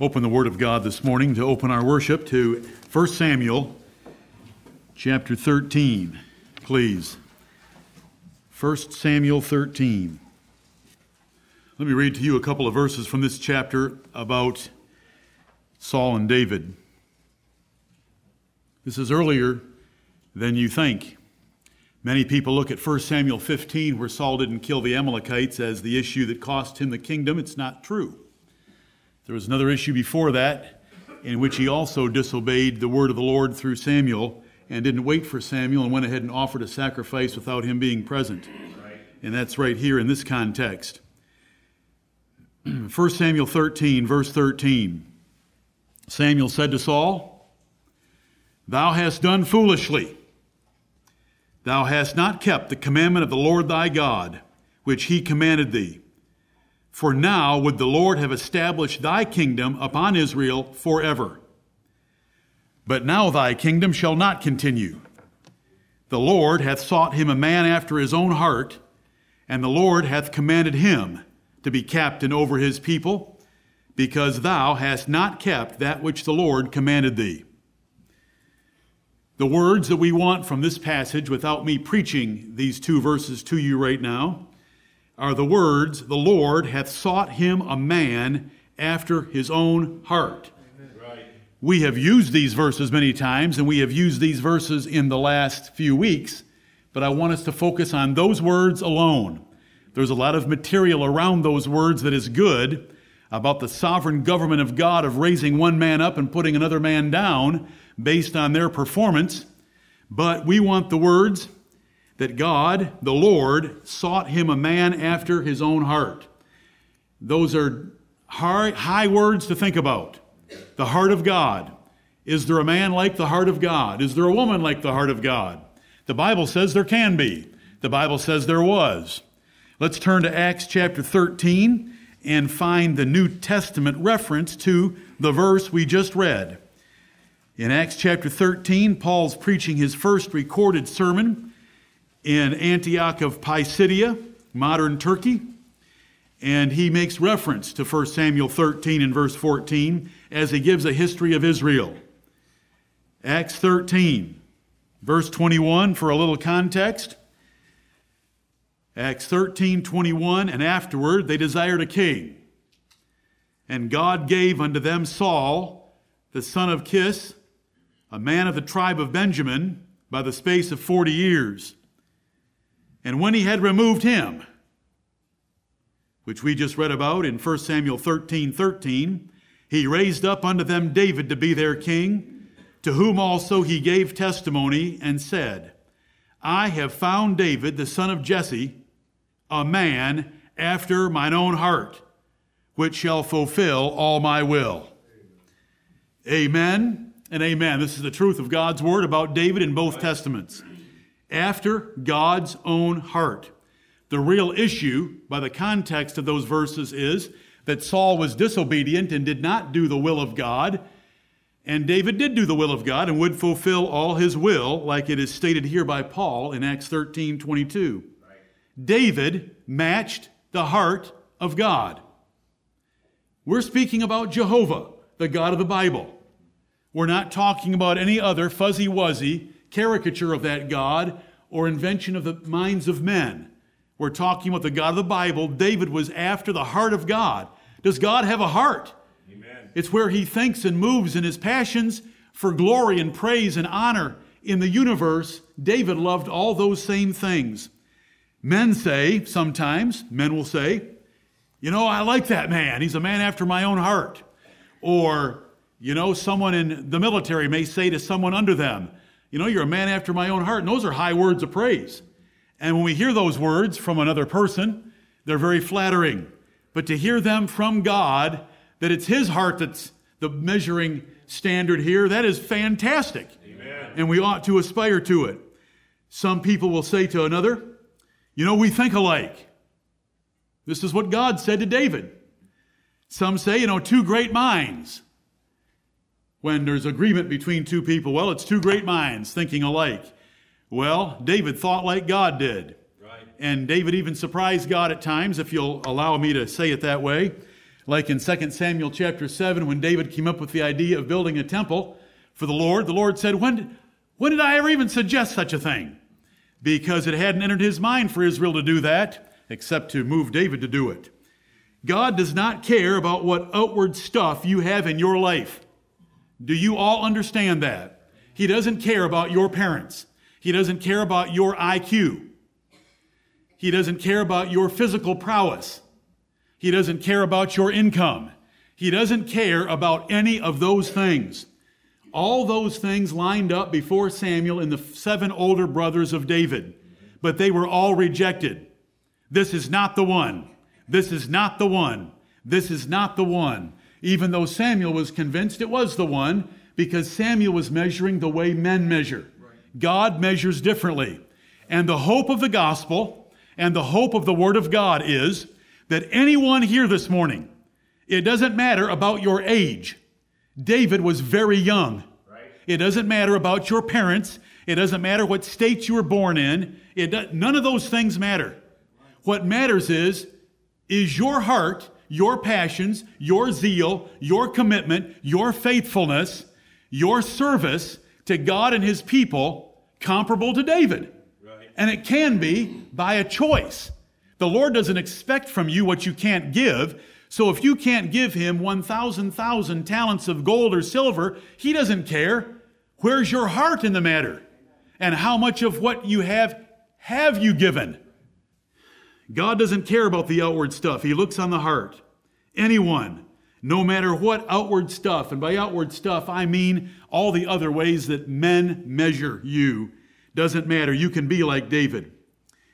open the Word of God this morning to open our worship to 1 Samuel chapter 13, please. 1 Samuel 13. Let me read to you a couple of verses from this chapter about Saul and David. This is earlier than you think. Many people look at 1 Samuel 15, where Saul didn't kill the Amalekites, as the issue that cost him the kingdom. It's not true. There was another issue before that in which he also disobeyed the word of the Lord through Samuel and didn't wait for Samuel and went ahead and offered a sacrifice without him being present. And that's right here in this context. 1 Samuel 13, verse 13. Samuel said to Saul, Thou hast done foolishly. Thou hast not kept the commandment of the Lord thy God, which he commanded thee. For now would the Lord have established thy kingdom upon Israel forever. But now thy kingdom shall not continue. The Lord hath sought him a man after his own heart, and the Lord hath commanded him to be captain over his people, because thou hast not kept that which the Lord commanded thee. The words that we want from this passage, without me preaching these two verses to you right now, are the words, The Lord hath sought him a man after his own heart. Right. We have used these verses many times, and we have used these verses in the last few weeks, but I want us to focus on those words alone. There's a lot of material around those words that is good about the sovereign government of God of raising one man up and putting another man down based on their performance. But we want the words, that God, the Lord, sought him a man after his own heart. Those are high, high words to think about. The heart of God. Is there a man like the heart of God? Is there a woman like the heart of God? The Bible says there can be. The Bible says there was. Let's turn to Acts chapter 13 and find the New Testament reference to the verse we just read. In Acts chapter 13, Paul's preaching his first recorded sermon in Antioch of Pisidia, modern Turkey. And he makes reference to 1 Samuel 13 and verse 14 as he gives a history of Israel. Acts 13, verse 21, for a little context. Acts 13, 21, and afterward they desired a king. And God gave unto them Saul, the son of Cis, a man of the tribe of Benjamin, by the space of forty years. And when he had removed him, which we just read about in 1 Samuel 13 13, he raised up unto them David to be their king, to whom also he gave testimony and said, I have found David, the son of Jesse, a man after mine own heart, which shall fulfill all my will. Amen and amen. This is the truth of God's word about David in both testaments after God's own heart. The real issue, by the context of those verses, is that Saul was disobedient and did not do the will of God. And David did do the will of God and would fulfill all his will, like it is stated here by Paul in Acts 13 22. Right. David matched the heart of God. We're speaking about Jehovah, the God of the Bible. We're not talking about any other fuzzy wuzzy caricature of that God or invention of the minds of men. We're talking about the God of the Bible. David was after the heart of God. Does God have a heart? Amen. It's where he thinks and moves in his passions for glory and praise and honor in the universe. David loved all those same things. Men say, sometimes, men will say, you know, I like that man. He's a man after my own heart. Or, you know, someone in the military may say to someone under them, you know, you're a man after my own heart. And those are high words of praise. And when we hear those words from another person, they're very flattering. But to hear them from God, that it's His heart that's the measuring standard here, that is fantastic. Amen. And we ought to aspire to it. Some people will say to another, You know, we think alike. This is what God said to David. Some say, You know, two great minds when there's agreement between two people. Well, it's two great minds thinking alike. Well, David thought like God did. Right. And David even surprised God at times, if you'll allow me to say it that way. Like in 2 Samuel chapter 7, when David came up with the idea of building a temple for the Lord, the Lord said, When, when did I ever even suggest such a thing? Because it hadn't entered his mind for Israel to do that, except to move David to do it. God does not care about what outward stuff you have in your life. Do you all understand that? He doesn't care about your parents. He doesn't care about your IQ. He doesn't care about your physical prowess. He doesn't care about your income. He doesn't care about any of those things. All those things lined up before Samuel and the seven older brothers of David, but they were all rejected. This is not the one. This is not the one. This is not the one. Even though Samuel was convinced it was the one, because Samuel was measuring the way men measure. God measures differently. And the hope of the gospel and the hope of the Word of God is that anyone here this morning, it doesn't matter about your age. David was very young. It doesn't matter about your parents. It doesn't matter what state you were born in. It, none of those things matter. What matters is, is your heart, your passions, your zeal, your commitment, your faithfulness, your service to God and His people comparable to David? And it can be by a choice. The Lord doesn't expect from you what you can't give. So if you can't give him 1,000,000 talents of gold or silver, he doesn't care. Where's your heart in the matter? And how much of what you have have you given? God doesn't care about the outward stuff. He looks on the heart. Anyone, no matter what outward stuff, and by outward stuff I mean all the other ways that men measure you, doesn't matter. You can be like David.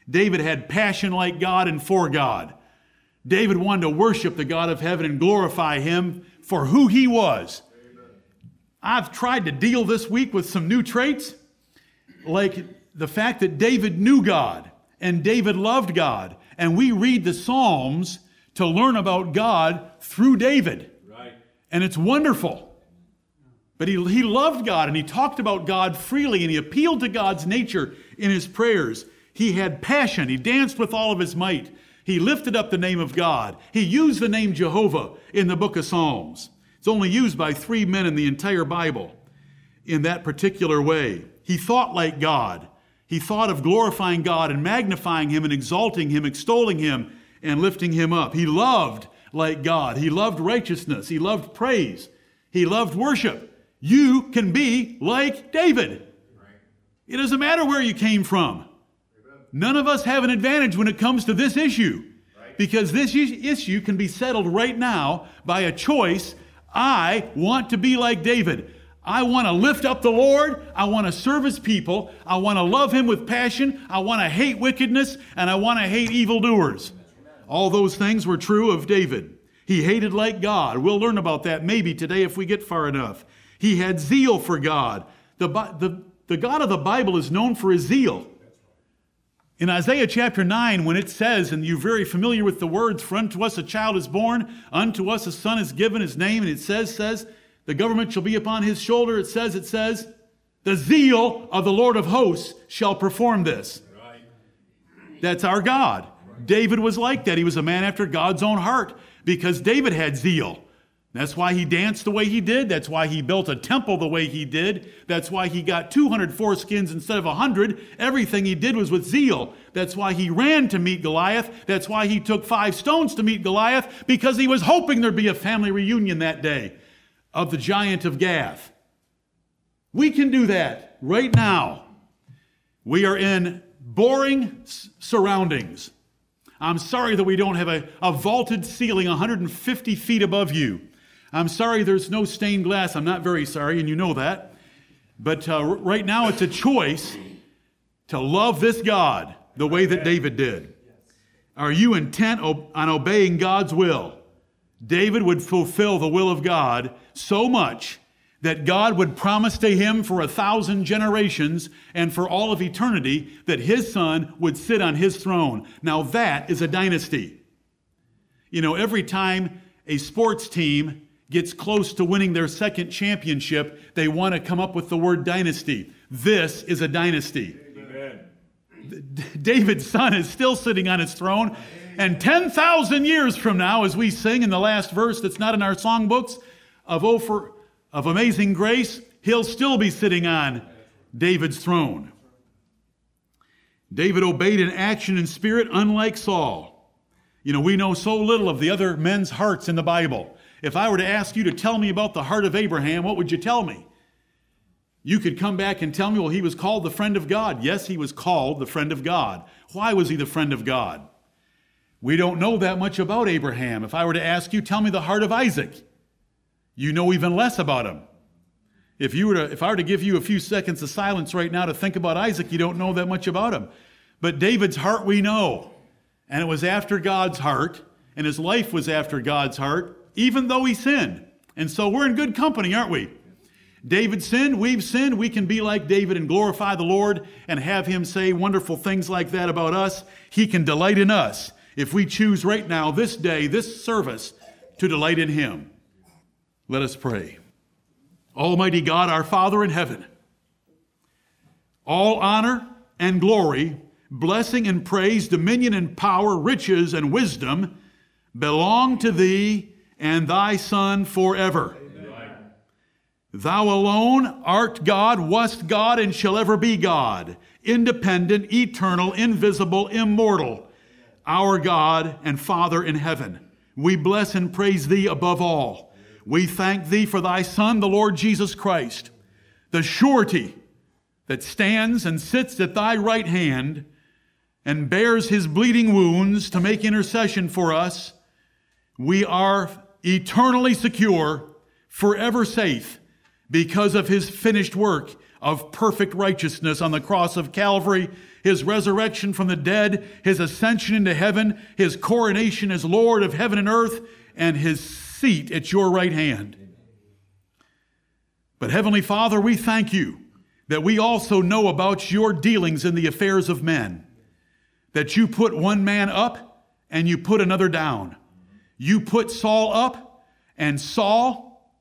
David had passion like God and for God. David wanted to worship the God of heaven and glorify him for who he was. I've tried to deal this week with some new traits, like the fact that David knew God and David loved God. And we read the Psalms to learn about God through David. Right. And it's wonderful. But he, he loved God and he talked about God freely and he appealed to God's nature in his prayers. He had passion. He danced with all of his might. He lifted up the name of God. He used the name Jehovah in the book of Psalms. It's only used by three men in the entire Bible in that particular way. He thought like God. He thought of glorifying God and magnifying Him and exalting Him, extolling Him, and lifting Him up. He loved like God. He loved righteousness. He loved praise. He loved worship. You can be like David. It doesn't matter where you came from. None of us have an advantage when it comes to this issue because this issue can be settled right now by a choice. I want to be like David. I want to lift up the Lord. I want to serve his people. I want to love him with passion. I want to hate wickedness and I want to hate evildoers. All those things were true of David. He hated like God. We'll learn about that maybe today if we get far enough. He had zeal for God. The, the, the God of the Bible is known for his zeal. In Isaiah chapter 9, when it says, and you're very familiar with the words, For unto us a child is born, unto us a son is given his name, and it says, says, the government shall be upon his shoulder. It says, it says, the zeal of the Lord of hosts shall perform this. Right. That's our God. David was like that. He was a man after God's own heart because David had zeal. That's why he danced the way he did. That's why he built a temple the way he did. That's why he got 200 foreskins instead of 100. Everything he did was with zeal. That's why he ran to meet Goliath. That's why he took five stones to meet Goliath, because he was hoping there'd be a family reunion that day of the giant of Gath. We can do that right now. We are in boring surroundings. I'm sorry that we don't have a, a vaulted ceiling 150 feet above you. I'm sorry there's no stained glass. I'm not very sorry, and you know that. But uh, right now it's a choice to love this God the way that David did. Are you intent on obeying God's will? David would fulfill the will of God so much that God would promise to him for a thousand generations and for all of eternity that his son would sit on his throne. Now that is a dynasty. You know, every time a sports team gets close to winning their second championship, they want to come up with the word dynasty. This is a dynasty. David's son is still sitting on his throne. And 10,000 years from now, as we sing in the last verse that's not in our songbooks of, of Amazing Grace, he'll still be sitting on David's throne. David obeyed in action and spirit, unlike Saul. You know, we know so little of the other men's hearts in the Bible. If I were to ask you to tell me about the heart of Abraham, what would you tell me? You could come back and tell me, well, he was called the friend of God. Yes, he was called the friend of God. Why was he the friend of God? We don't know that much about Abraham. If I were to ask you, tell me the heart of Isaac, you know even less about him. If, you were to, if I were to give you a few seconds of silence right now to think about Isaac, you don't know that much about him. But David's heart we know. And it was after God's heart, and his life was after God's heart, even though he sinned. And so we're in good company, aren't we? David sinned, we've sinned, we can be like David and glorify the Lord and have him say wonderful things like that about us. He can delight in us if we choose right now, this day, this service, to delight in him. Let us pray. Almighty God, our Father in heaven, all honor and glory, blessing and praise, dominion and power, riches and wisdom belong to thee and thy Son forever. Thou alone art God, wast God, and shall ever be God, independent, eternal, invisible, immortal, our God and Father in heaven. We bless and praise thee above all. We thank thee for thy Son, the Lord Jesus Christ, the surety that stands and sits at thy right hand and bears his bleeding wounds to make intercession for us. We are eternally secure, forever safe because of his finished work of perfect righteousness on the cross of Calvary, his resurrection from the dead, his ascension into heaven, his coronation as Lord of heaven and earth, and his seat at your right hand. But Heavenly Father, we thank you that we also know about your dealings in the affairs of men, that you put one man up and you put another down. You put Saul up, and Saul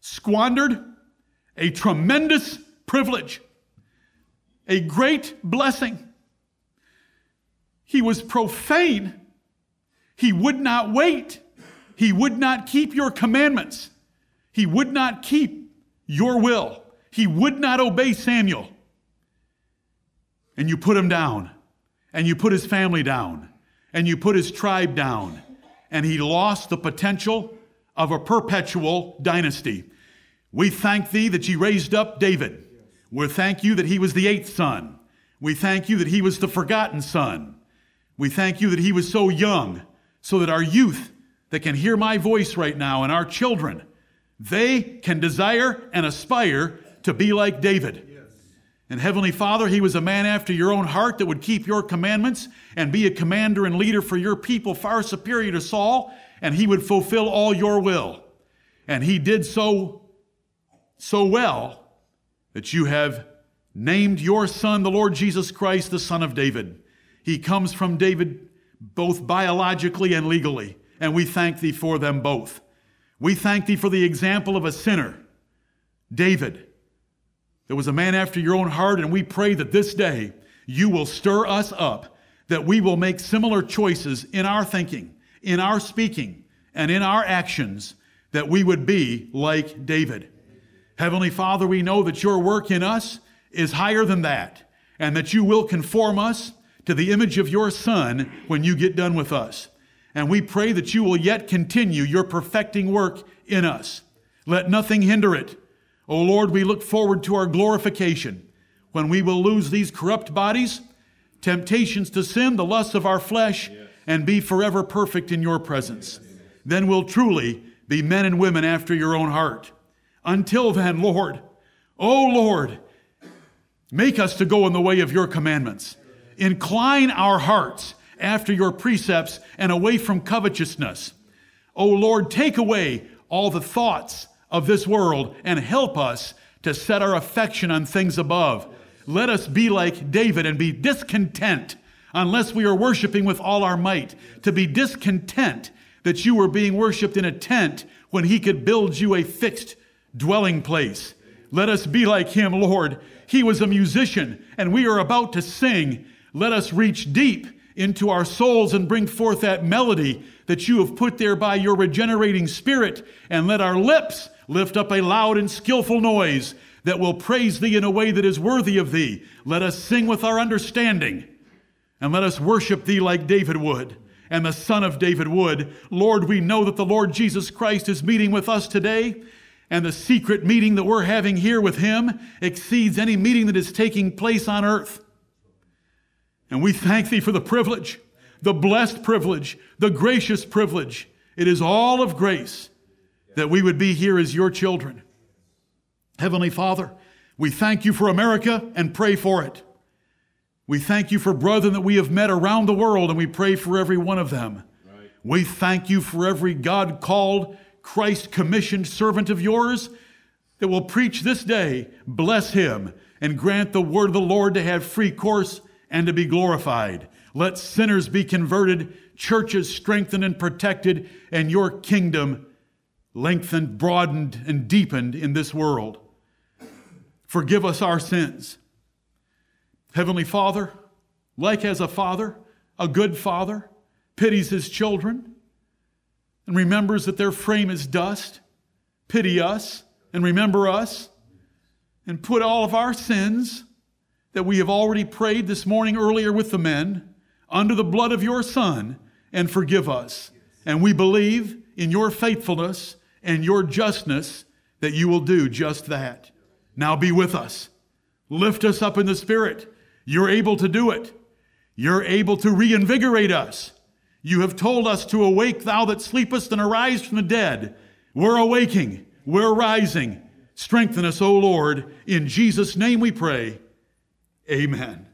squandered a tremendous privilege, a great blessing. He was profane. He would not wait. He would not keep your commandments. He would not keep your will. He would not obey Samuel. And you put him down, and you put his family down, and you put his tribe down, and he lost the potential of a perpetual dynasty. We thank thee that ye raised up David. We thank you that he was the eighth son. We thank you that he was the forgotten son. We thank you that he was so young, so that our youth that can hear my voice right now and our children, they can desire and aspire to be like David. And Heavenly Father, he was a man after your own heart that would keep your commandments and be a commander and leader for your people far superior to Saul, and he would fulfill all your will. And he did so so well that you have named your son the Lord Jesus Christ, the Son of David. He comes from David both biologically and legally, and we thank thee for them both. We thank thee for the example of a sinner, David. There was a man after your own heart, and we pray that this day you will stir us up, that we will make similar choices in our thinking, in our speaking, and in our actions, that we would be like David. Heavenly Father, we know that your work in us is higher than that, and that you will conform us to the image of your Son when you get done with us. And we pray that you will yet continue your perfecting work in us. Let nothing hinder it. O Lord, we look forward to our glorification when we will lose these corrupt bodies, temptations to sin, the lusts of our flesh, and be forever perfect in your presence. Then we'll truly be men and women after your own heart. Until then, Lord, oh Lord, make us to go in the way of your commandments. Incline our hearts after your precepts and away from covetousness. O Lord, take away all the thoughts of this world and help us to set our affection on things above. Let us be like David and be discontent unless we are worshiping with all our might, to be discontent that you were being worshiped in a tent when he could build you a fixed dwelling place. Let us be like him, Lord. He was a musician, and we are about to sing. Let us reach deep into our souls and bring forth that melody that you have put there by your regenerating spirit, and let our lips lift up a loud and skillful noise that will praise thee in a way that is worthy of thee. Let us sing with our understanding, and let us worship thee like David would and the son of David would. Lord, we know that the Lord Jesus Christ is meeting with us today, and the secret meeting that we're having here with him exceeds any meeting that is taking place on earth. And we thank thee for the privilege, the blessed privilege, the gracious privilege. It is all of grace that we would be here as your children. Heavenly Father, we thank you for America and pray for it. We thank you for brethren that we have met around the world and we pray for every one of them. Right. We thank you for every God called, Christ commissioned servant of yours that will preach this day. Bless him and grant the word of the Lord to have free course and to be glorified. Let sinners be converted, churches strengthened and protected, and your kingdom lengthened, broadened, and deepened in this world. Forgive us our sins. Heavenly Father, like as a father, a good father, pities his children and remembers that their frame is dust, pity us and remember us and put all of our sins that we have already prayed this morning earlier with the men under the blood of your Son and forgive us. And we believe in your faithfulness and your justness that you will do just that. Now be with us. Lift us up in the Spirit. You're able to do it. You're able to reinvigorate us. You have told us to awake, thou that sleepest, and arise from the dead. We're awaking. We're rising. Strengthen us, O Lord. In Jesus' name we pray. Amen.